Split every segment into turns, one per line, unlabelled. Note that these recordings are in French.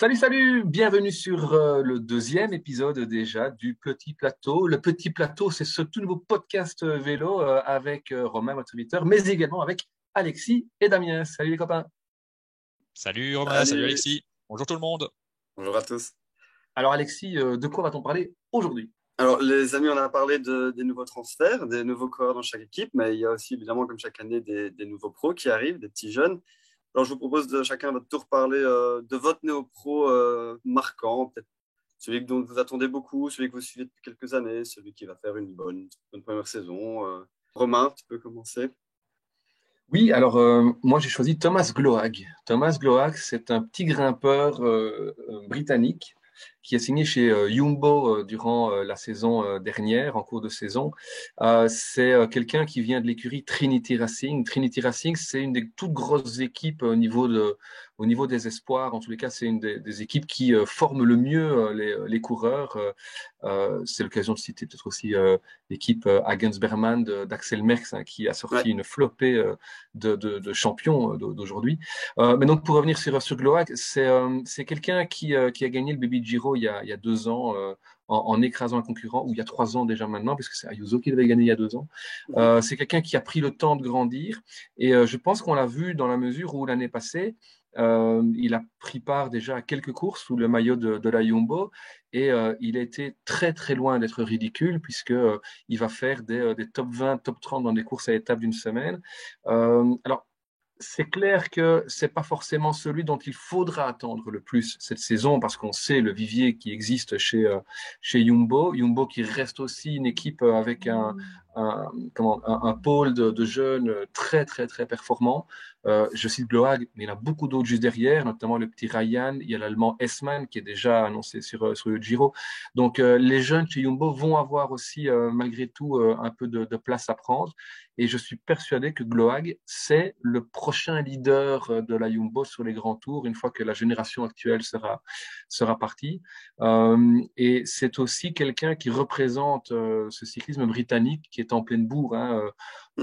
Salut, salut, bienvenue sur euh, le deuxième épisode déjà du Petit Plateau. Le Petit Plateau, c'est ce tout nouveau podcast euh, vélo euh, avec Romain, votre serviteur, mais également avec Alexis et Damien. Salut les copains.
Salut Romain, salut, Alexis. Bonjour tout le monde.
Bonjour à tous.
Alors Alexis, de quoi va-t-on parler aujourd'hui?
Alors, les amis, on a parlé de, des nouveaux transferts, des nouveaux coureurs dans chaque équipe, mais il y a aussi évidemment, comme chaque année, des, des nouveaux pros qui arrivent, des petits jeunes. Alors, je vous propose de chacun votre tour parler euh, de votre néo-pro euh, marquant, peut-être celui dont vous attendez beaucoup, celui que vous suivez depuis quelques années, celui qui va faire une bonne, première saison. Euh. Romain, tu peux commencer.
Oui, alors moi j'ai choisi Thomas Gloag. Thomas Gloag, c'est un petit grimpeur britannique qui a signé chez euh, Jumbo euh, durant euh, la saison dernière, en cours de saison. c'est quelqu'un qui vient de l'écurie Trinity Racing. Trinity Racing, c'est une des toutes grosses équipes au niveau de, au niveau des espoirs, en tous les cas, c'est une des, équipes qui euh, forment le mieux euh, les, coureurs. Euh, c'est l'occasion de citer peut-être aussi l'équipe Agensberman d'Axel Merckx, hein, qui a sorti une flopée de, champions d'aujourd'hui. mais donc, pour revenir sur, sur Gloac, c'est quelqu'un qui, a gagné le Baby Giro il y a, deux ans. En, écrasant un concurrent, ou il y a trois ans déjà maintenant, puisque c'est Ayuso qui l'avait gagné il y a deux ans. c'est quelqu'un qui a pris le temps de grandir, et je pense qu'on l'a vu dans la mesure où l'année passée, euh, il a pris part déjà à quelques courses sous le maillot de, la Jumbo et euh, il a été très très loin d'être ridicule puisque euh, il va faire des, des, top 20, top 30 dans des courses à étapes d'une semaine. alors c'est clair que c'est pas forcément celui dont il faudra attendre le plus cette saison parce qu'on sait le vivier qui existe chez chez Jumbo, Jumbo qui reste aussi une équipe avec un, un, pôle de, de, jeunes très très très performants. Euh, je cite Gloag, mais il y en a beaucoup d'autres juste derrière, notamment le petit Ryan, il y a l'allemand Esman qui est déjà annoncé sur, euh, sur le Giro. Donc euh, les jeunes chez Jumbo vont avoir aussi malgré tout un peu de, de, place à prendre. Et je suis persuadé que Gloag, c'est le prochain leader de la Jumbo sur les grands tours, une fois que la génération actuelle sera, sera partie. et c'est aussi quelqu'un qui représente ce cyclisme britannique qui est en pleine bourre. Hein,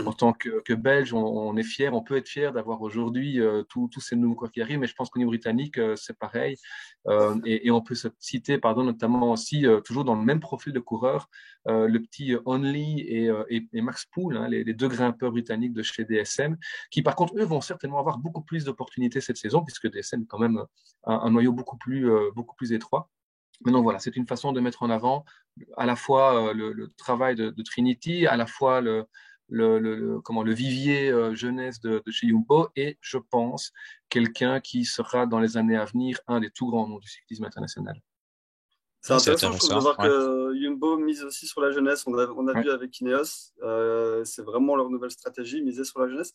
en tant que, que Belge, on, est fier, on peut être fier d'avoir aujourd'hui euh, tous ces nouveaux corps qui arrivent, mais je pense qu'au niveau britannique, euh, c'est pareil. Euh, et, on peut citer, pardon, notamment aussi, toujours dans le même profil de coureur, le petit Only et, Max Poole, hein, les, deux grimpeurs britanniques de chez DSM, qui par contre, eux, vont certainement avoir beaucoup plus d'opportunités cette saison, puisque DSM est quand même un, noyau beaucoup plus, étroit. Mais donc voilà, c'est une façon de mettre en avant à la fois le, travail de, Trinity, à la fois le, le, le, comment, le vivier euh, jeunesse de, de, chez Jumbo et je pense quelqu'un qui sera dans les années à venir un des tout grands noms du cyclisme international.
C'est intéressant, de voir que Jumbo mise aussi sur la jeunesse. On a, on a vu avec Ineos, euh, c'est vraiment leur nouvelle stratégie, miser sur la jeunesse.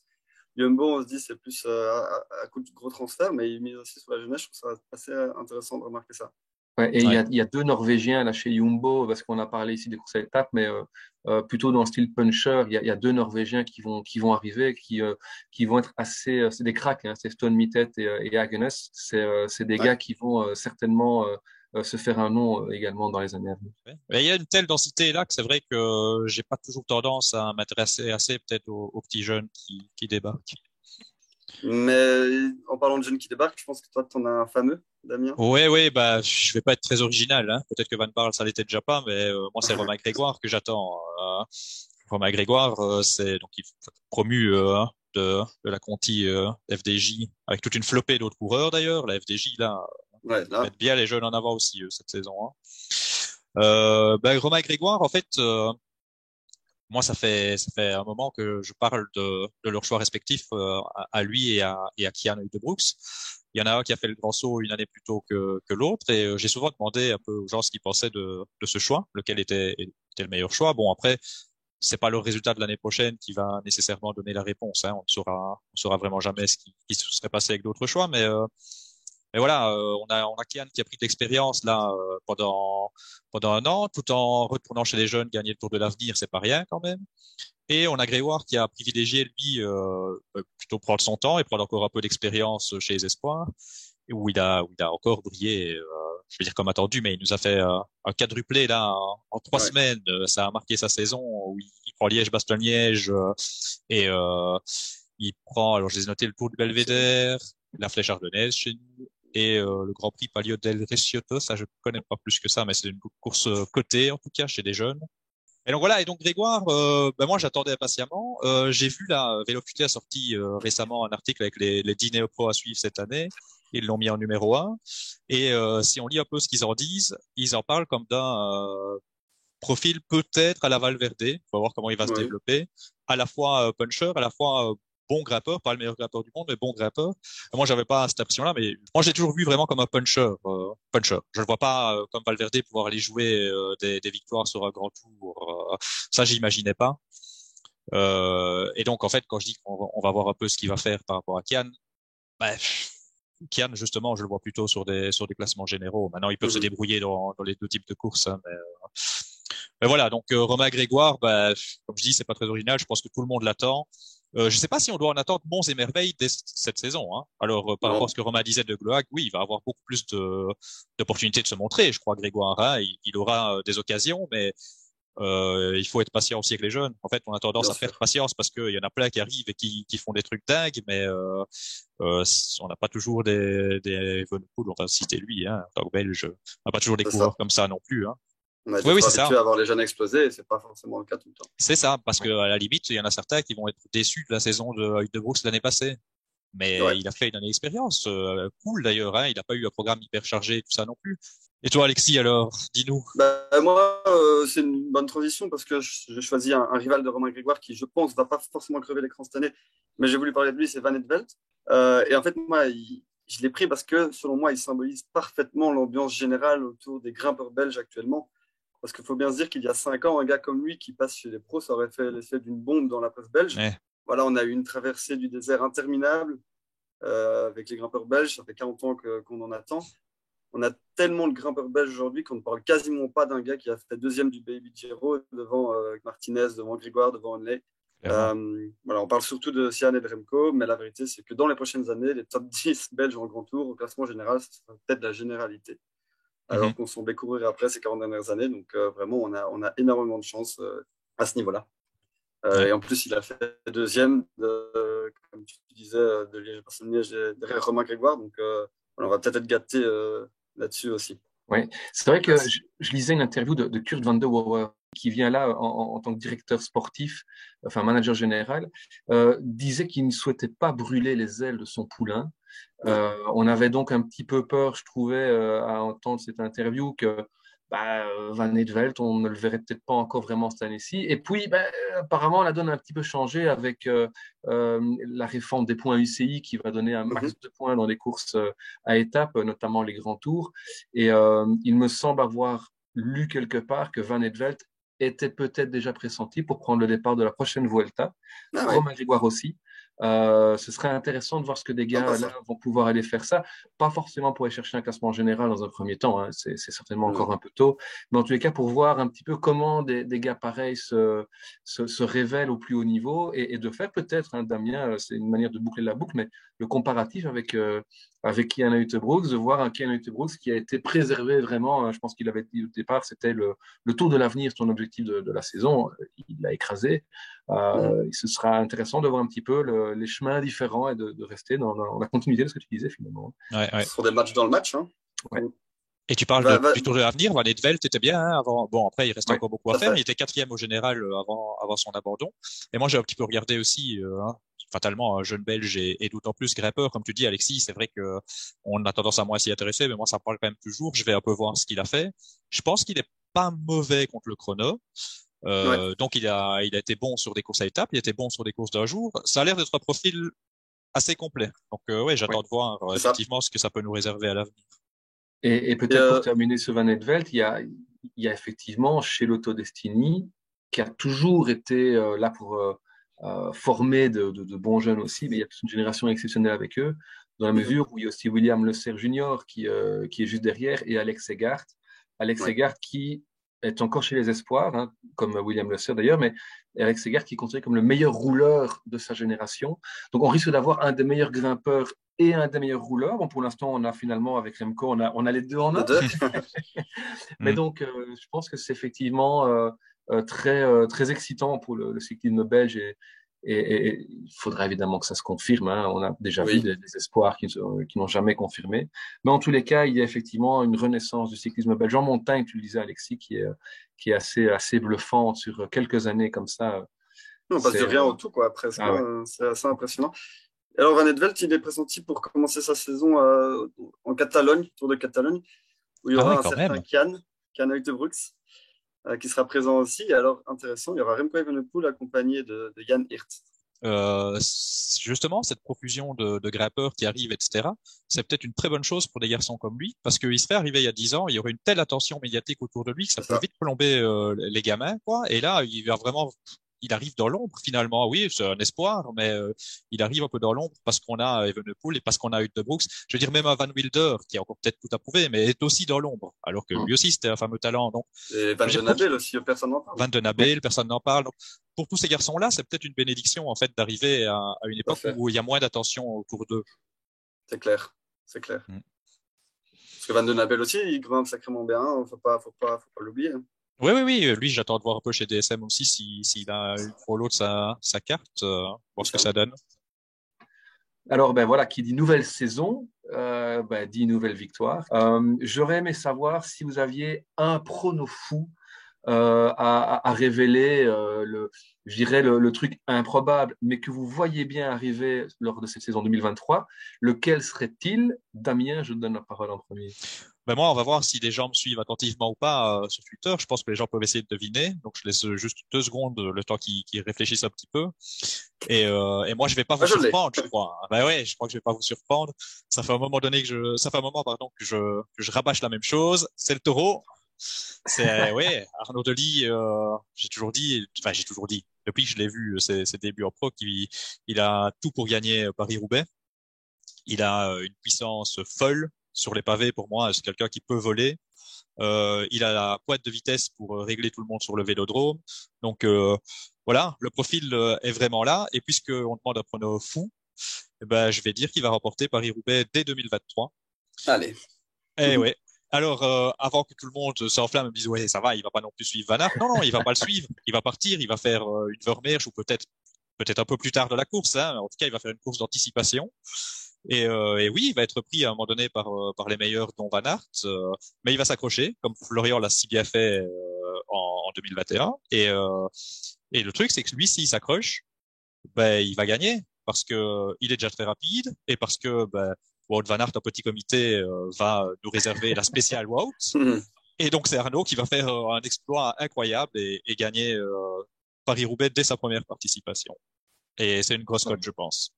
Jumbo, on se dit c'est plus euh, à, à, coup de gros transferts, mais ils misent aussi sur la jeunesse. Je trouve ça assez intéressant de remarquer ça
et il, y a, il y, a, deux Norvégiens là chez Jumbo, parce qu'on a parlé ici des courses à étapes, mais euh, euh, plutôt dans le style puncher. Il y, a, il y, a, deux Norvégiens qui vont, qui vont arriver, qui, euh, qui vont être assez. C'est des cracks, hein, c'est Stone Mittet et, et Agnes. C'est des ouais. gars qui vont certainement se faire un nom également dans les années à venir.
Mais il y a une telle densité là que c'est vrai que j'ai pas toujours tendance à m'intéresser assez peut-être aux, aux, petits jeunes qui, qui débarquent.
Mais en parlant de jeunes qui débarquent, je pense que toi, tu en as un fameux, Damien.
Oui, oui, bah, je vais pas être très original. Hein. Peut-être que Van Barle, ça l'était déjà pas, mais euh, moi, c'est Romain Grégoire que j'attends. Euh, Romain Grégoire, euh, c'est donc il promu euh, de, de la Conti euh, FDJ avec toute une flopée d'autres coureurs d'ailleurs. La FDJ là,
ouais, là.
mettre bien les jeunes en avant aussi cette saison. Hein. Euh, bah, Romain Grégoire, en fait, moi, ça fait ça fait un moment que je parle de, de leurs choix respectifs euh, à, lui et à, et à Kian de Brooks. Il y en a un qui a fait le grand saut une année plus tôt que, que l'autre, et euh, j'ai souvent demandé un peu aux gens ce qu'ils pensaient de, de ce choix, lequel était, était le meilleur choix. Bon, après, c'est pas le résultat de l'année prochaine qui va nécessairement donner la réponse. Hein. On ne saura, on saura vraiment jamais ce qui, qui se serait passé avec d'autres choix, mais euh, mais voilà, euh, on a on a Kian qui a pris de l'expérience là euh, pendant pendant un an, tout en retournant chez les jeunes, gagner le Tour de l'avenir, c'est pas rien quand même. Et on a Grégoire qui a privilégié lui euh, euh, plutôt prendre son temps et prendre encore un peu d'expérience chez les espoirs, où il a où il a encore brillé. Euh, je veux dire comme attendu, mais il nous a fait euh, un quadruplé là en, en trois ouais. semaines. Ça a marqué sa saison où il, il prend Liège-Bastogne-Liège et il prend. Alors je les ai noté le Tour du Belvédère, la Flèche Ardennaise chez nous et le Grand Prix Palio del Reciotto. Ça, je connais pas plus que ça, mais c'est une course cotée en tout cas chez des jeunes. Et donc voilà, et donc Grégoire, euh, ben moi j'attendais impatiemment. Euh, j'ai vu là, Vélocité a sorti euh, récemment un article avec les, les 10 néo-pro à suivre cette année. Ils l'ont mis en numéro 1. Et euh, si on lit un peu ce qu'ils en disent, ils en parlent comme d'un euh, profil peut-être à la Valverde. On va voir comment il va se développer. À la fois puncher, à la fois bon grimpeur, pas le meilleur grimpeur du monde, mais bon grimpeur. Moi, j'avais pas cette impression-là, mais moi, j'ai toujours vu vraiment comme un puncher. Euh, puncher. Je ne vois pas euh, comme Valverde pouvoir aller jouer euh, des, des, victoires sur un grand tour. ça, j'imaginais pas. et donc, en fait, quand je dis qu'on va voir un peu ce qu'il va faire par rapport à Kian, bah, Kian, justement, je le vois plutôt sur des sur des classements généraux. Maintenant, ils peuvent se mhm. débrouiller dans, dans, les deux types de courses, hein, mais, mais, voilà. Donc, Romain Grégoire, bah, comme je dis, c'est pas très original. Je pense que tout le monde l'attend. Euh, je ne sais pas si on doit en attendre bons et merveilles dès cette saison. Hein. Alors, euh, par rapport à ce que Romain disait de Gloag, oui, il va avoir beaucoup plus d'opportunités de, se montrer. Je crois Grégoire, hein, il, aura euh, des occasions, mais euh, il faut être patient aussi avec les jeunes. En fait, on a tendance à faire patience parce qu'il y en a plein qui arrivent et qui, qui font des trucs dingues, mais euh, euh, on n'a pas toujours des, des on va citer lui, hein, belge, on n'a pas toujours des coureurs comme ça non plus. Hein.
On a oui, oui, c'est ça. à avoir les jeunes exploser et c'est pas forcément le cas tout le temps.
C'est ça, parce que à la limite, il y en a certains qui vont être déçus de la saison de de Brooks l'année passée. Mais il a fait une année d'expérience, euh, cool d'ailleurs. Hein, il n'a pas eu un programme hyper chargé, tout ça non plus. Et toi, Alexis, alors, dis-nous.
Bah, moi, euh, c'est une bonne transition parce que j'ai choisi un, rival de Romain Grégoire qui, je pense, va pas forcément crever l'écran cette année. Mais j'ai voulu parler de lui, c'est Van Edveld. Euh, et en fait, moi, je l'ai pris parce que, selon moi, il symbolise parfaitement l'ambiance générale autour des grimpeurs belges actuellement. Parce qu'il faut bien se dire qu'il y a cinq ans, un gars comme lui qui passe chez les pros, ça aurait fait l'effet d'une bombe dans la presse belge. Voilà, on a eu une traversée du désert interminable euh, avec les grimpeurs belges. Ça fait 40 ans qu'on en attend. On a tellement de grimpeurs belges aujourd'hui qu'on ne parle quasiment pas d'un gars qui a fait deuxième du Baby Giro devant euh, Martinez, devant Grégoire, devant Henley. Euh, voilà, on parle surtout de Sian et de Remco, mais la vérité, c'est que dans les prochaines années, les top 10 belges en grand tour, au classement général, c'est peut-être la généralité alors mhm. qu'on s'en découvrir après ces 40 dernières années. Donc euh, vraiment, on a, on a énormément de chance euh, à ce niveau-là. Euh, et en plus, il a fait deuxième, de, comme tu disais, de Liège, derrière Romain Grégoire. Donc on va peut-être être gâté là-dessus aussi.
Oui, c'est vrai que je, lisais une interview de, Kurt van der Wouwer qui vient là en, en, tant que directeur sportif, enfin manager général, disait qu'il ne souhaitait pas brûler les ailes de son poulain euh, on avait donc un petit peu peur, je trouvais, euh, à entendre cette interview que bah, Van Edveld, on ne le verrait peut-être pas encore vraiment cette année-ci. Et puis, bah, apparemment, la donne a un petit peu changé avec euh, la réforme des points UCI qui va donner un max mhm. de points dans les courses à étapes, notamment les grands tours. Et il me semble avoir lu quelque part que Van Edveld était peut-être déjà pressenti pour prendre le départ de la prochaine Vuelta. Ah Romain Grégoire aussi. Euh, ce serait intéressant de voir ce que des gars là, vont pouvoir aller faire ça. Pas forcément pour aller chercher un classement général dans un premier temps, hein. c'est certainement mm. encore un peu tôt, mais en tous les cas pour voir un petit peu comment des, des gars pareils se, se, se, révèlent au plus haut niveau et, et de faire peut-être, hein, Damien, c'est une manière de boucler la boucle, mais le comparatif avec euh, avec Kian Brooks, de voir un Kian Brooks qui a été préservé vraiment. Hein. Je pense qu'il avait dit au départ, c'était le, le, tour de l'avenir, son objectif de, de, la saison. Il l'a écrasé. Euh, Ce sera intéressant de voir un petit peu le, les chemins différents et de, de rester dans, dans, la continuité de ce que tu disais finalement.
Ouais, ouais. Sur des matchs dans le match. Hein.
Ouais. Et tu parles bah, de, bah, du tour de l'avenir, Van Edveld était bien hein, avant. Bon, après, il reste encore beaucoup à faire. Il était quatrième au général euh, avant, avant son abandon. Et moi, j'ai un petit peu regardé aussi, euh, hein, fatalement un jeune belge et, d'autant plus grimpeur, comme tu dis, Alexis. C'est vrai que on a tendance à moins s'y intéresser, mais moi ça me parle quand même toujours. Je vais un peu voir ce qu'il a fait. Je pense qu'il est pas mauvais contre le chrono. Euh, Donc il a, il a été bon sur des courses à étapes, il a été bon sur des courses d'un jour. Ça a l'air d'être un profil assez complet. Donc euh, ouais, j'attends de voir euh, effectivement ce que ça peut nous réserver à l'avenir.
Et, et peut-être pour terminer ce Van Edveld, il y a, il y a effectivement chez l'Autodestiny qui a toujours été là pour euh, formés de, de, de, bons jeunes aussi, mais il y a toute une génération exceptionnelle avec eux, dans la mesure où il y a aussi William Le Serre Junior qui, euh, qui est juste derrière et Alex Segart. Alex ouais. Segart qui est encore chez les espoirs, hein, comme William Le Serre d'ailleurs, mais Alex Segart qui est considéré comme le meilleur rouleur de sa génération. Donc on risque d'avoir un des meilleurs grimpeurs et un des meilleurs rouleurs. Bon, pour l'instant, on a finalement, avec Remco, on a, on a les deux en un. mais mm. donc, euh, je pense que c'est effectivement euh, euh, très, euh, très excitant pour le, le cyclisme belge et, Et, il faudra évidemment que ça se confirme. Hein. On a déjà vu des, espoirs qui, qui n'ont jamais confirmé. Mais en tous les cas, il y a effectivement une renaissance du cyclisme belge en montagne, tu le disais Alexis, qui est, qui est assez, assez bluffante sur quelques années comme ça.
On passe de rien au tout, quoi, presque. Ah. C'est assez impressionnant. Alors, Van Edvelt, il est pressenti pour commencer sa saison euh, en Catalogne, Tour de Catalogne, où il y aura ah un certain Kian, Kian Brooks, qui sera présent aussi. alors, intéressant, il y aura Remco Evenepoel accompagné de, de Jan Hirt.
Euh, justement, cette profusion de, de grimpeurs qui arrivent, etc., c'est peut-être une très bonne chose pour des garçons comme lui, parce qu'il serait arrivé il y a 10 ans, il y aurait une telle attention médiatique autour de lui que ça peut vite plomber euh, les gamins, quoi. Et là, il va vraiment il arrive dans l'ombre finalement. Oui, c'est un espoir, mais euh, il arrive un peu dans l'ombre parce qu'on a Evenepoel et parce qu'on a de Brooks. Je veux dire même un Van Wilder qui a encore peut-être tout approuvé, mais est aussi dans l'ombre, alors que mm. lui aussi c'était un fameux talent. Donc,
et Van de Nabel aussi, personne n'en parle.
Van de Nabel, personne n'en parle. pour tous ces garçons-là, c'est peut-être une bénédiction en fait d'arriver à, une époque où il y a moins d'attention autour d'eux.
C'est clair, c'est clair. Mm. Parce que Van de Nabel aussi, il grimpe sacrément bien. Faut pas, faut pas, faut pas l'oublier.
Oui, oui, oui. Lui, j'attends de voir un peu chez DSM aussi s'il si, a une fois l'autre sa, carte, euh, voir ce que ça donne.
Alors, ben voilà, qui dit nouvelle saison, euh, ben, dit nouvelle victoire. Euh, J'aurais aimé savoir si vous aviez un prono fou à, révéler le, je dirais le, le, truc improbable, mais que vous voyez bien arriver lors de cette saison 2023. Lequel serait-il? Damien, je donne la parole en premier.
Ben moi, on va voir si les gens me suivent attentivement ou pas euh, sur Twitter. Je pense que les gens peuvent essayer de deviner. Donc, je laisse juste deux secondes, le temps qu'ils réfléchissent un petit peu. Et, euh, et moi, je vais pas vous ah, surprendre, je crois. Ben ouais, je crois que je vais pas vous surprendre. Ça fait un moment donné que je, ça fait un moment, pardon, que je, que je rabâche la même chose. C'est le taureau. C'est, ouais, Arnaud Delis, euh, j'ai toujours dit, enfin, j'ai toujours dit, depuis que je l'ai vu, ses, ses débuts en pro, qu'il il a tout pour gagner Paris-Roubaix. Il a une puissance folle sur les pavés, pour moi, c'est quelqu'un qui peut voler. Euh, il a la pointe de vitesse pour euh, régler tout le monde sur le vélodrome. Donc euh, voilà, le profil est vraiment là. Et puisque on demande un prono fou, eh ben, je vais dire qu'il va remporter Paris-Roubaix dès 2023.
Allez.
Eh ouais. Alors, euh, avant que tout le monde s'enflamme et me dise ouais ça va, il va pas non plus suivre Van Aert. Non non, il va pas le suivre. Il va partir, il va faire une Vermeersch ou peut-être peut-être un peu plus tard de la course. Hein. En tout cas, il va faire une course d'anticipation. Et, euh, et, oui, il va être pris à un moment donné par, euh, par les meilleurs, dont Van Aert, euh, mais il va s'accrocher, comme Florian l'a si bien fait en, en, 2021. Et, et le truc, c'est que lui, s'il s'accroche, ben, il va gagner parce que il est déjà très rapide et parce que ben, Wout Van Aert, un petit comité, va nous réserver la spéciale Wout. Et donc, c'est Arnaud qui va faire un exploit incroyable et, et gagner Paris-Roubaix dès sa première participation. Et c'est une grosse cote, je pense.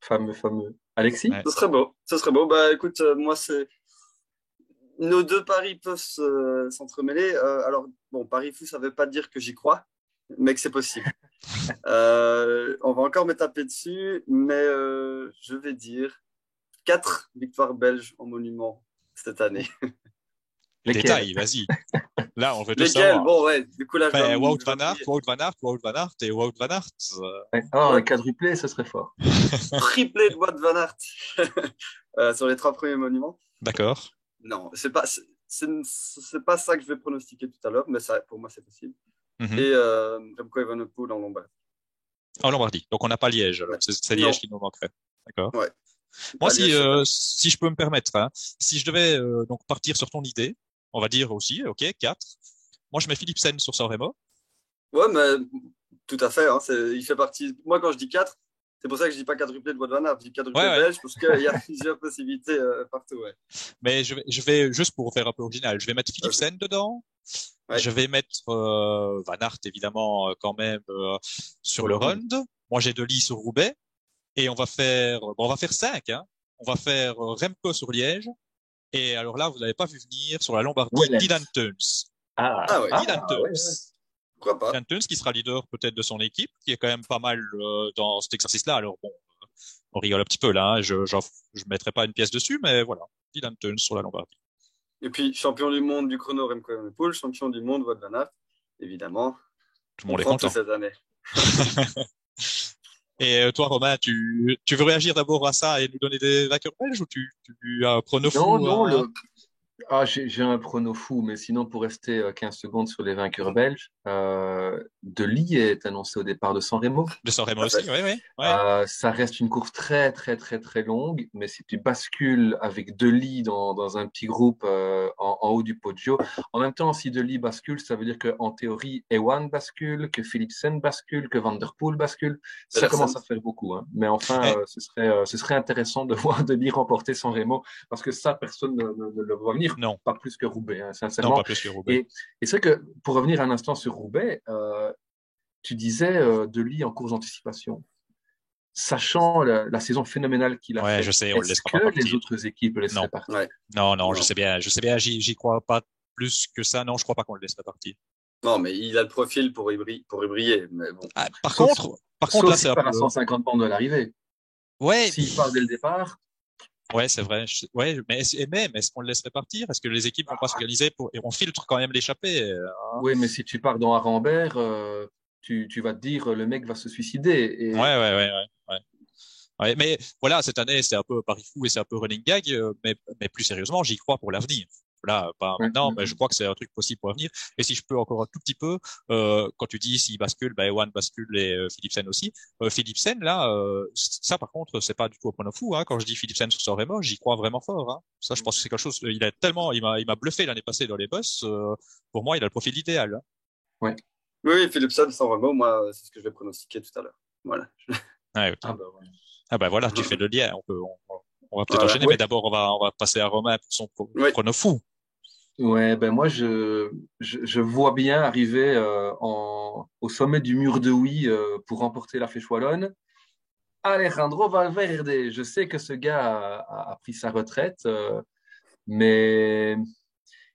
Fameux, fameux. Alexis
Ce serait beau. Ce serait beau. Bah écoute, euh, moi, c'est. Nos deux paris peuvent s'entremêler. Euh, alors, bon, Paris fou, ça ne veut pas dire que j'y crois, mais que c'est possible. Euh, on va encore me taper dessus, mais je vais dire quatre victoires belges en monument cette année.
Les détails, vas-y. Là, on veut tout
Lesquels savoir. Bon, ouais, du coup, là,
ben, Wout Van Aert, Wout Van Aert, Wout Van Aert et Wout Van Aert.
Euh... Oh, un quadruplé, ce serait fort.
Triplé de Wout Van Aert euh, sur les trois premiers monuments.
D'accord.
Non, c'est pas, c'est pas ça que je vais pronostiquer tout à l'heure, mais ça, pour moi, c'est possible. Mm -hmm. Et euh, Remco Evenepoel en Lombardie.
En Lombardie. Donc, on n'a pas Liège. Ouais. C'est Liège non. qui nous manquerait. D'accord.
Ouais.
Moi, si, euh, si je peux me permettre, hein, si je devais euh, donc partir sur ton idée, on va dire aussi, ok, 4. Moi, je mets Philipsen sur San Remo.
Ouais, mais tout à fait. Hein, il fait partie. Moi, quand je dis 4, c'est pour ça que je dis pas quadruplé de Wout van Aert, je dis quadruplé ouais, belge parce qu'il y a plusieurs possibilités euh, partout. Ouais.
Mais je vais, je vais, juste pour faire un peu original, je vais mettre Philipsen dedans. Ouais. Je vais mettre euh, Van Aert évidemment euh, quand même euh, sur le Rund. Moi j'ai Delis sur Roubaix et on va faire, bon, on va faire 5. Hein. On va faire Remco sur Liège, et alors là, vous n'avez pas vu venir sur la Lombardie, Dylan Tuns.
Ah, ah, ouais.
Dylan
ah, ouais, Pourquoi pas
Dylan Tuns qui sera leader peut-être de son équipe, qui est quand même pas mal euh, dans cet exercice-là. Alors bon, euh, on rigole un petit peu là, hein. je ne je mettrai pas une pièce dessus, mais voilà, Dylan Tuns sur la Lombardie.
Et puis, champion du monde du chrono Remco Evenepoel, champion du monde Wout van Aert, évidemment.
Tout le monde est content.
cette année.
Et euh, toi, Romain, tu, tu veux réagir d'abord à ça et nous donner des vainqueurs belges ou tu, tu as un prono
Non, non, le, ah, j'ai un prono fou, mais sinon, pour rester 15 euh, secondes sur les vainqueurs belges, euh, De Lee est annoncé au départ de San Remo.
De San Remo aussi, oui, oui.
Euh, ça reste une course très, très, très, très longue, mais si tu bascules avec De Lee dans, dans un petit groupe euh, en, en, haut du podio, en même temps, si De Lee bascule, ça veut dire qu'en théorie, Ewan bascule, que Philipsen bascule, que Van Der Poel bascule. Ça commence à faire beaucoup, hein. mais enfin, eh. euh, ce, serait, ce serait intéressant de voir De Lee remporter San Remo, parce que ça, personne ne, ne, ne le voit venir.
Non.
Pas plus que Roubaix, hein, sincèrement.
Non, pas plus que Roubaix.
Et, et c'est vrai que, pour revenir un instant sur Roubaix, euh, tu disais euh, de lui en course d'anticipation. Sachant la, la, saison phénoménale qu'il a
ouais,
fait,
je sais, on
est-ce que les autres équipes le laisseraient
non.
partir?
Ouais.
non, non, je sais bien, je sais bien, j'y crois pas plus que ça. Non, je crois pas qu'on le laisserait partir.
Non, mais il a le profil pour y briller. Pour y briller mais bon.
Ah, par
Sauf,
contre, par contre, là, c'est
à 150 bandes de l'arrivée.
Ouais.
S'il part dès le départ,
Ouais, c'est vrai. Ouais, mais et même, est-ce qu'on le laisserait partir? Est-ce que les équipes vont pas s'organiser pour et on filtre quand même l'échappée hein?
Oui, mais si tu pars dans Arambert, euh, tu, tu vas te dire le mec va se suicider. Et...
Ouais, ouais, ouais, ouais. Mais voilà, cette année, c'est un peu Paris fou et c'est un peu running gag, euh, mais, mais plus sérieusement, j'y crois pour l'avenir. Là, pas maintenant, mais je crois que c'est un truc possible pour l'avenir. Et si je peux encore un tout petit peu, euh, quand tu dis s'il bascule, ben Ewan bascule et euh, Philipsen aussi. Euh, Philipsen, là, euh, ça par contre, c'est pas du tout au point de fou. Hein. Quand je dis Philipsen sur San Remo, j'y crois vraiment fort. Hein. Ça, je pense que c'est quelque chose. Il a tellement, il m'a, il m'a bluffé l'année passée dans les boss. Euh, pour moi, il a le profil idéal. Hein.
Ouais.
Oui, Philipsen, San Remo, moi, c'est ce que je vais pronostiquer tout à l'heure. Voilà.
Ah, okay.
ah, bah, ouais.
ah bah voilà, tu fais le lien. On peut, on, on va peut-être voilà. enchaîner, mais d'abord on va, on va passer à Romain pour son chrono fou.
Ouais, ben moi je, je, vois bien arriver euh, au sommet du mur de oui euh, pour remporter la flèche wallonne. Alejandro Valverde, je sais que ce gars a, pris sa retraite, euh, mais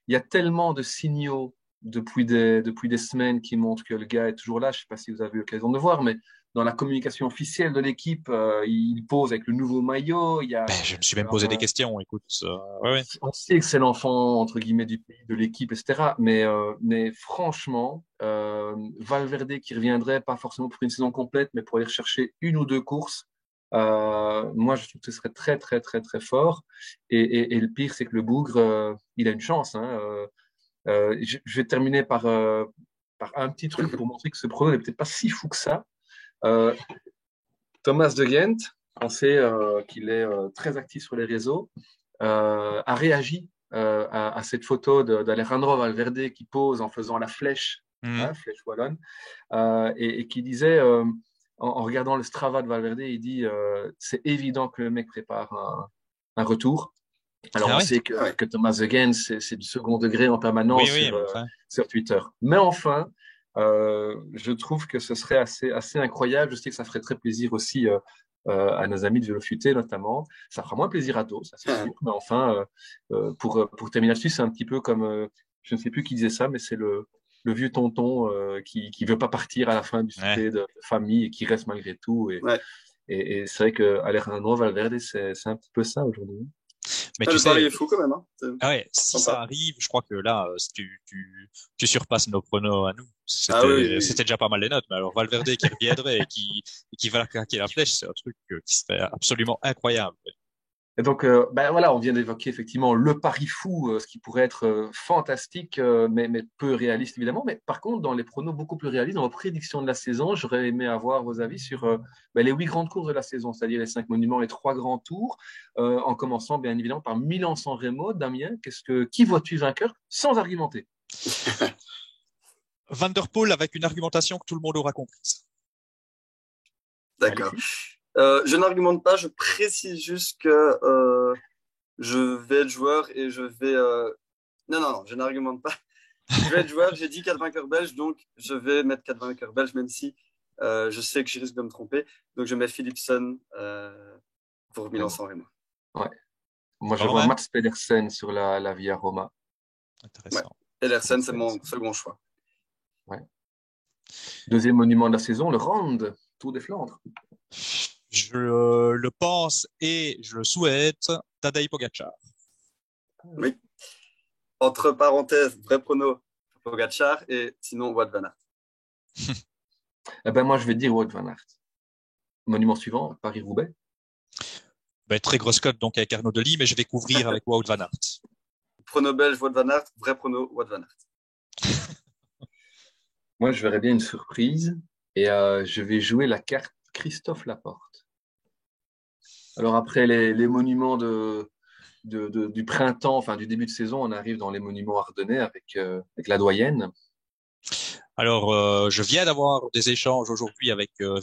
il y a tellement de signaux depuis des, depuis des semaines qui montrent que le gars est toujours là. Je sais pas si vous avez eu l'occasion de voir, mais dans la communication officielle de l'équipe, euh, il pose avec le nouveau maillot. Il y a,
ben, je me suis même posé des questions. Écoute, euh, ouais, ouais.
on sait que c'est l'enfant entre guillemets du pays, de l'équipe, etc. Mais euh, mais franchement, euh, Valverde qui reviendrait pas forcément pour une saison complète, mais pour aller chercher une ou deux courses. Euh, moi, je trouve que ce serait très très très très fort. Et, et, et le pire, c'est que le bougre, euh, il a une chance. Hein. Je, je, vais terminer par par un petit truc pour montrer que ce pronom n'est peut-être pas si fou que ça. Euh, Thomas de Ghent, on sait euh, qu'il est euh, très actif sur les réseaux, a réagi à, à, cette photo d'Alejandro Valverde qui pose en faisant la flèche, mmh. hein, flèche wallonne, et, et, qui disait, en, en, regardant le Strava de Valverde, il dit c'est évident que le mec prépare un, un retour. Alors, ah on sait que, que, Thomas de Ghent, c'est du second degré en permanence
oui, oui,
sur, enfin. sur Twitter. Mais enfin, je trouve que ce serait assez, assez incroyable. Je sais que ça ferait très plaisir aussi euh, euh, à nos amis de Vélofuté notamment. Ça fera moins plaisir à d'autres, ça c'est sûr. Mais enfin, euh, pour, pour terminer là-dessus, c'est un petit peu comme, je ne sais plus qui disait ça, mais c'est le, le vieux tonton qui qui veut pas partir à la fin du ouais. de, de, famille et qui reste malgré tout. Et,
ouais.
et, et c'est vrai que Alejandro Valverde, c'est un petit peu ça aujourd'hui.
Mais
ah,
tu
le
sais,
est fou quand même. Hein.
Ah ouais, si
Sympa.
ça arrive, je crois que là, tu, tu, tu surpasses nos pronos à nous. C'était
Ah oui, oui.
c'était déjà pas mal les notes, mais alors Valverde qui reviendrait et qui, et qui va craquer la flèche, c'est un truc euh, qui serait absolument incroyable.
Et donc, euh, ben voilà, on vient d'évoquer effectivement le pari fou, euh, ce qui pourrait être euh, fantastique, euh, mais, mais, peu réaliste évidemment. Mais par contre, dans les pronos beaucoup plus réalistes, dans vos prédictions de la saison, j'aurais aimé avoir vos avis sur euh, ben les huit grandes courses de la saison, c'est-à-dire les cinq monuments, les trois grands tours, euh, en commençant bien évidemment par Milan-San Remo. Damien, qu'est-ce que qui vois-tu vainqueur sans argumenter?
Van der Poel avec une argumentation que tout le monde aura comprise.
D'accord. Euh, je n'argumente pas, je précise juste que euh, je vais être joueur et je vais. Euh... Non, non, non, je n'argumente pas. Je vais être joueur, j'ai dit 4 vainqueurs belges, donc je vais mettre 4 vainqueurs belges, même si euh, je sais que je risque de me tromper. Donc je mets Philipson euh, pour Milan-San Remo.
Ouais. Moi, je vois Mats Pedersen sur la, la Via Roma.
Intéressant.
Ouais. Pedersen, c'est mon second choix.
Ouais. Deuxième monument de la saison, le Rand, Tour des Flandres.
Je le pense et je le souhaite, Tadej Pogacar.
Oui. Entre parenthèses, vrai prono, Pogacar et sinon Wout van Aert.
eh ben moi, je vais dire Wout van Aert. Monument suivant, Paris-Roubaix.
Ben, très grosse cote donc avec Arnaud Delis, mais je vais couvrir avec Wout van Aert.
prono belge Wout van Aert, vrai prono Wout van Aert.
Moi, je verrais bien une surprise et euh, je vais jouer la carte Christophe Laporte. Alors après les, les monuments de, de, de, du printemps, enfin du début de saison, on arrive dans les monuments ardennais avec, euh, avec la doyenne.
Alors, euh, je viens d'avoir des échanges aujourd'hui avec euh,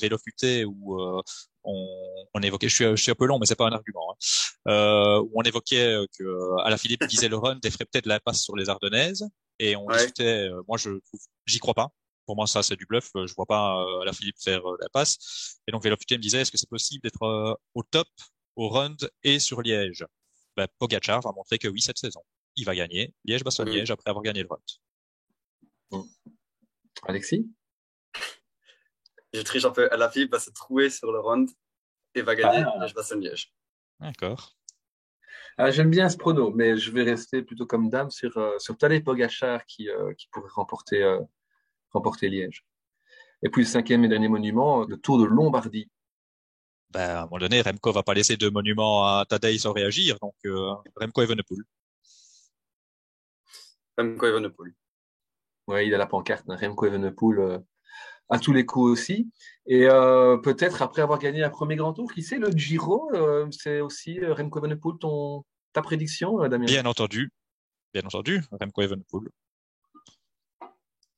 où euh, on, on, évoquait, je suis, je suis un peu long, mais c'est pas un argument, hein, euh, où on évoquait que à la Philippe disait le run ferait peut-être l'impasse sur les Ardennaises et on
Ouais.
discutait. euh, moi, je j'y crois pas. Pour moi, ça c'est du bluff. Je vois pas euh, la Philippe faire euh, l'impasse. Et donc Vélo Futé me disait, est-ce que c'est possible d'être euh, au top au run et sur Liège? Ben, Pogacar va montrer que oui cette saison, il va gagner Liège-Bastogne-Liège après avoir gagné le run.
Alexis?
Je triche un peu. La Philippe va se trouer sur le round et va gagner
Ah.
Liège-Bastogne-Liège.
D'accord.
Ah, J'aime bien ce prono, mais je vais rester plutôt comme dame sur, euh, sur Tadej Pogacar qui, euh, qui pourrait remporter, euh, remporter Liège. Et puis le cinquième et dernier monument, le Tour de Lombardie.
Ben, à un moment donné, Remco va pas laisser de monument à Tadej sans réagir, donc euh, Remco Evenepoel.
Remco Evenepoel.
Ouais, il a la pancarte, hein, Remco Evenepoel euh, à tous les coups aussi. Et euh, peut-être après avoir gagné un premier grand tour, qui sait, le Giro, euh, c'est aussi euh, Remco Evenepoel, ton, ta prédiction, euh, Damien?
Bien entendu, bien entendu, Remco Evenepoel.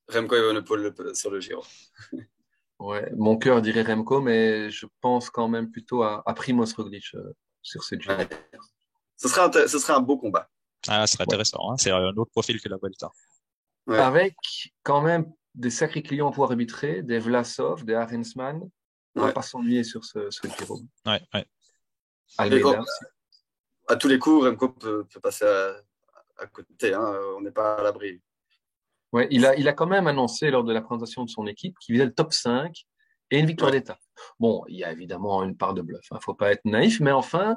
Remco Evenepoel sur le Giro.
Ouais, mon cœur dirait Remco, mais je pense quand même plutôt à, à Primoz Roglic euh, sur cette Giro.
Ouais. Ce serait, inté- ce serait un beau combat.
Ah, ce serait intéressant. Hein. C'est un autre profil que la Vuelta.
Ouais.
Avec quand même des sacrés clients pour arbitrer, des Vlasov, des Arensman. On va
Ouais.
pas s'ennuyer sur ce, ce Giro.
Ouais, ouais.
Almeida.
À tous les coups, Remco peut, peut passer à, à côté. Hein. On n'est pas à l'abri.
Ouais, il a, il a quand même annoncé lors de la présentation de son équipe qu'il visait le top 5 et une victoire d'étape. Bon, il y a évidemment une part de bluff, il ne faut pas être naïf, mais enfin,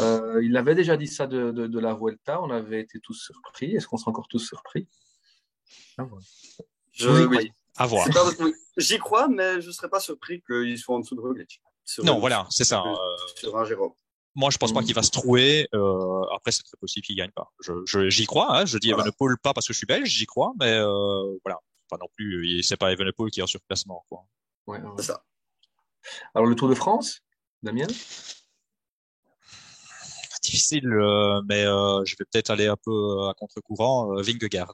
euh, il avait déjà dit ça de, de, de la Vuelta, on avait été tous surpris. Est-ce qu'on sera encore tous surpris? Ah, voilà.
Je,
Vous y
oui.
croyez?
À voir.
J'y crois, mais je ne serais pas surpris qu'il soit en dessous de Roglic.
Non, voilà, c'est ça.
sur-
Euh,
Sur un Giro.
Moi, je pense pas
Mm.
qu'il va se trouver. Euh, après, c'est très possible qu'il gagne pas. Je, je- j'y crois. Hein. Je dis
Voilà.
Evenepoel pas parce que je suis belge, j'y crois, mais euh, voilà. Pas non plus. C'est pas Evenepoel qui est en surclassement. Quoi.
Ouais, ouais.
C'est ça.
Alors, le Tour de France, Damien?
Difficile, euh, mais euh, je vais peut-être aller un peu à contre-courant. Euh, Vingegaard.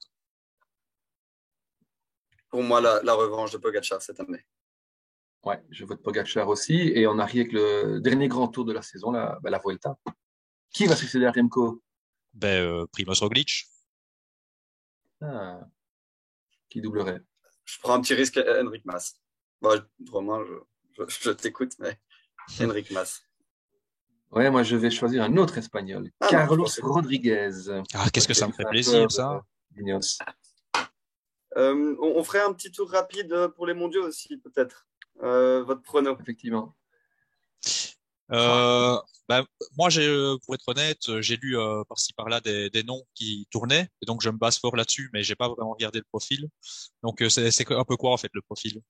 Pour moi, la, la revanche de Pogacar cette année.
Ouais, je vote Pogacar aussi. Et on arrive avec le dernier grand tour de la saison, la, bah, la Vuelta. Qui va succéder à Remco?
Ben, euh, Primoz Roglic.
Ah, Qui doublerait?
Je prends un petit risque à Henrik Mas. Bon, Romain, je, je, je t'écoute, mais Henrik Mas.
Ouais, moi je vais choisir un autre espagnol,
Ah,
Carlos Rodriguez.
Ah, qu'est-ce que ça me fait plaisir, ça.
Euh, on, on ferait un petit tour rapide pour les mondiaux aussi, peut-être. Euh, votre prono.
Effectivement.
Euh, ben, moi, j'ai, euh, pour être honnête, j'ai lu euh, par-ci par-là des, des noms qui tournaient, et donc je me base fort là-dessus, mais j'ai pas vraiment regardé le profil. Donc c'est, c'est un peu quoi en fait le profil?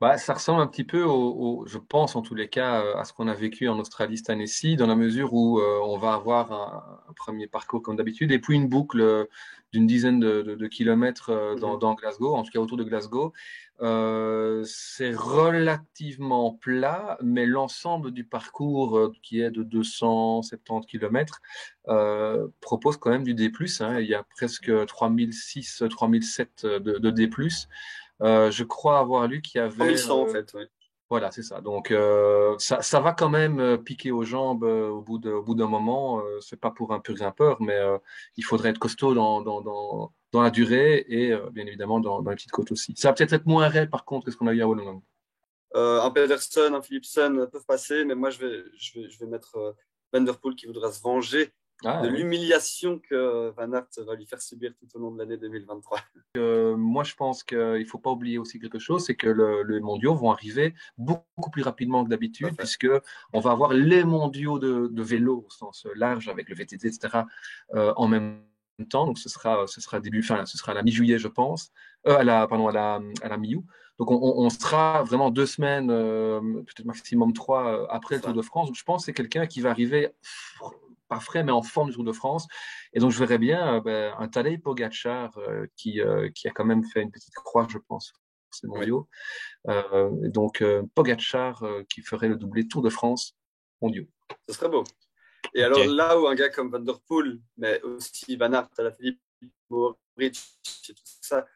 Bah, ça ressemble un petit peu, au, au- je pense en tous les cas, euh, à ce qu'on a vécu en Australie cette année-ci, dans la mesure où euh, on va avoir un, un premier parcours comme d'habitude, et puis une boucle euh, d'une dizaine de, de- de kilomètres euh, dans, dans Glasgow, en tout cas autour de Glasgow. Euh, c'est relativement plat, mais l'ensemble du parcours, qui est de 270 kilomètres, euh, propose quand même du D+. Hein. Il y a presque 3006, 3007 de, de D+. Euh, je crois avoir lu qu'il y avait.
3100 en
euh,
fait, oui.
Voilà, c'est ça. Donc, euh, ça, ça va quand même piquer aux jambes euh, au bout d'un moment. Euh, c'est pas pour un pur grimpeur, mais il faudrait être costaud dans, dans, dans, dans la durée et bien évidemment dans, les petites côtes aussi. Ça va peut-être être moins raide par contre que ce qu'on a eu à Wollongong.
Un Pedersen, un Philipsen peuvent passer, mais moi je vais, je vais, je vais mettre Van Der Poel qui voudra se venger
Ah,
de
oui.
l'humiliation que Van Aert va lui faire subir tout au long de l'année 2023.
Euh, moi, je pense qu'il ne faut pas oublier aussi quelque chose, c'est que le- les mondiaux vont arriver beaucoup plus rapidement que d'habitude, puisque on va avoir les mondiaux de, de vélo au sens large avec le VTT, etc. euh, en même temps. Donc, ce sera, ce sera début, enfin, ce sera à la mi-juillet, je pense, euh, à la, pardon, à la, à la mi-août. Donc, on, on- sera vraiment deux semaines, euh, peut-être maximum trois euh, après le. Tour de France. Donc, je pense que c'est quelqu'un qui va arriver pas frais, mais en forme du Tour de France. Et donc, je verrais bien ben, un Tadej Pogacar qui, qui a quand même fait une petite croix, je pense, ces mondiaux. donc, Pogacar qui ferait le doublé Tour de France mondiaux.
Ce serait beau. Et alors là où un gars comme Van Der Poel, mais aussi Van Aert, Philippe, Moritz et tout ça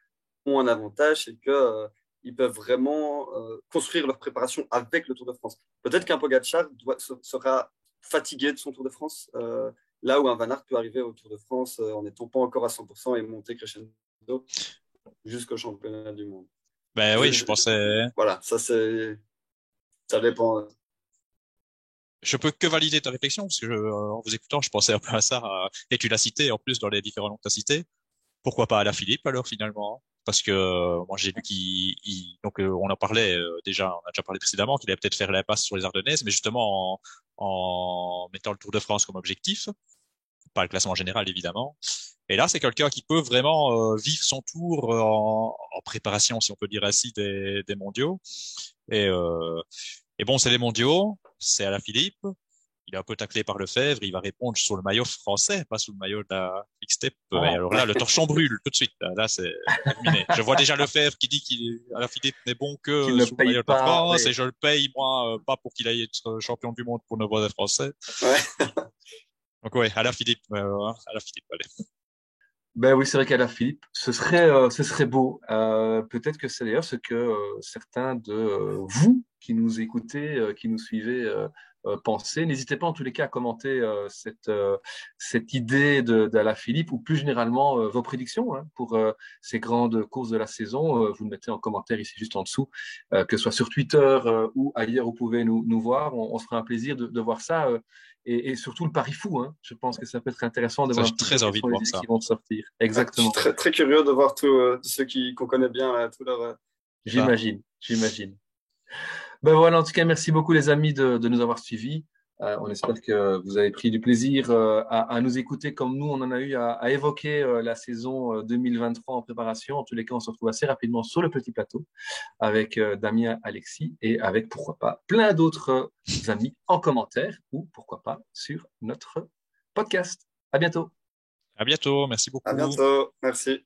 ont un avantage, c'est qu'ils euh, peuvent vraiment euh, construire leur préparation avec le Tour de France. Peut-être qu'un Pogacar doit, sera fatigué de son Tour de France, euh, là où un Van Aert peut arriver au Tour de France en n'étant pas encore à 100% et monter crescendo jusqu'au championnat du monde.
Ben oui, je pensais.
Voilà, ça c'est. Ça dépend
je peux que valider ta réflexion parce que en vous écoutant, je pensais un peu à ça et tu l'as cité en plus dans les différents noms que tu as cités. Pourquoi pas à la Philippe alors finalement? Parce que euh, moi j'ai lu qu'il donc euh, on en parlait euh, déjà, on a déjà parlé précédemment qu'il allait peut-être faire l'impasse sur les Ardennaises, mais justement en, en, mettant le Tour de France comme objectif, pas le classement général évidemment. Et là, c'est quelqu'un qui peut vraiment vivre son tour en, en, préparation, si on peut dire ainsi, des, des mondiaux. Et, et bon, c'est les mondiaux c'est à la Philippe. Il est un peu taclé par le Fèvre. Il va répondre sur le maillot français, pas sous le maillot de la Step. Oh. alors là, le torchon brûle tout de suite. Là, c'est terminé. Je vois déjà le Fèvre qui dit qu'il la Philippe n'est bon que sous le maillot de la France et je le paye moi euh, pas pour qu'il aille être champion du monde pour ne pas être français. Ouais. Donc ouais, à la Philippe, euh, à la Philippe, allez.
Ben oui, c'est vrai qu'à la Philippe, ce serait, euh, ce serait beau. Euh, peut-être que c'est d'ailleurs ce que euh, certains de vous qui nous écoutez, qui nous suivez, pensez. N'hésitez pas en tous les cas à commenter cette, cette idée de, de, la Philippe ou plus généralement vos prédictions hein, pour ces grandes courses de la saison. vous le mettez en commentaire ici juste en dessous, que ce soit sur Twitter ou ailleurs, vous pouvez nous, nous voir. On, on, se fera un plaisir de, de voir ça et, surtout le pari fou. Hein. Je pense que ça peut être intéressant de voir
très envie de voir ça.
qui vont sortir. Exactement.
Je suis très, très curieux de voir tous euh, ceux qui qu'on connaît bien, euh. Euh,
j'imagine, j'imagine. Ben voilà, en tout cas, merci beaucoup les amis de, de nous avoir suivis. Euh, on espère que vous avez pris du plaisir euh, à, nous écouter comme nous, on en a eu à, évoquer euh, la saison 2023 en préparation. En tous les cas, on se retrouve assez rapidement sur le petit plateau avec Damien, Alexis et avec, pourquoi pas, plein d'autres amis en commentaire ou, pourquoi pas, sur notre podcast. À bientôt.
À bientôt. Merci beaucoup.
À bientôt. Merci.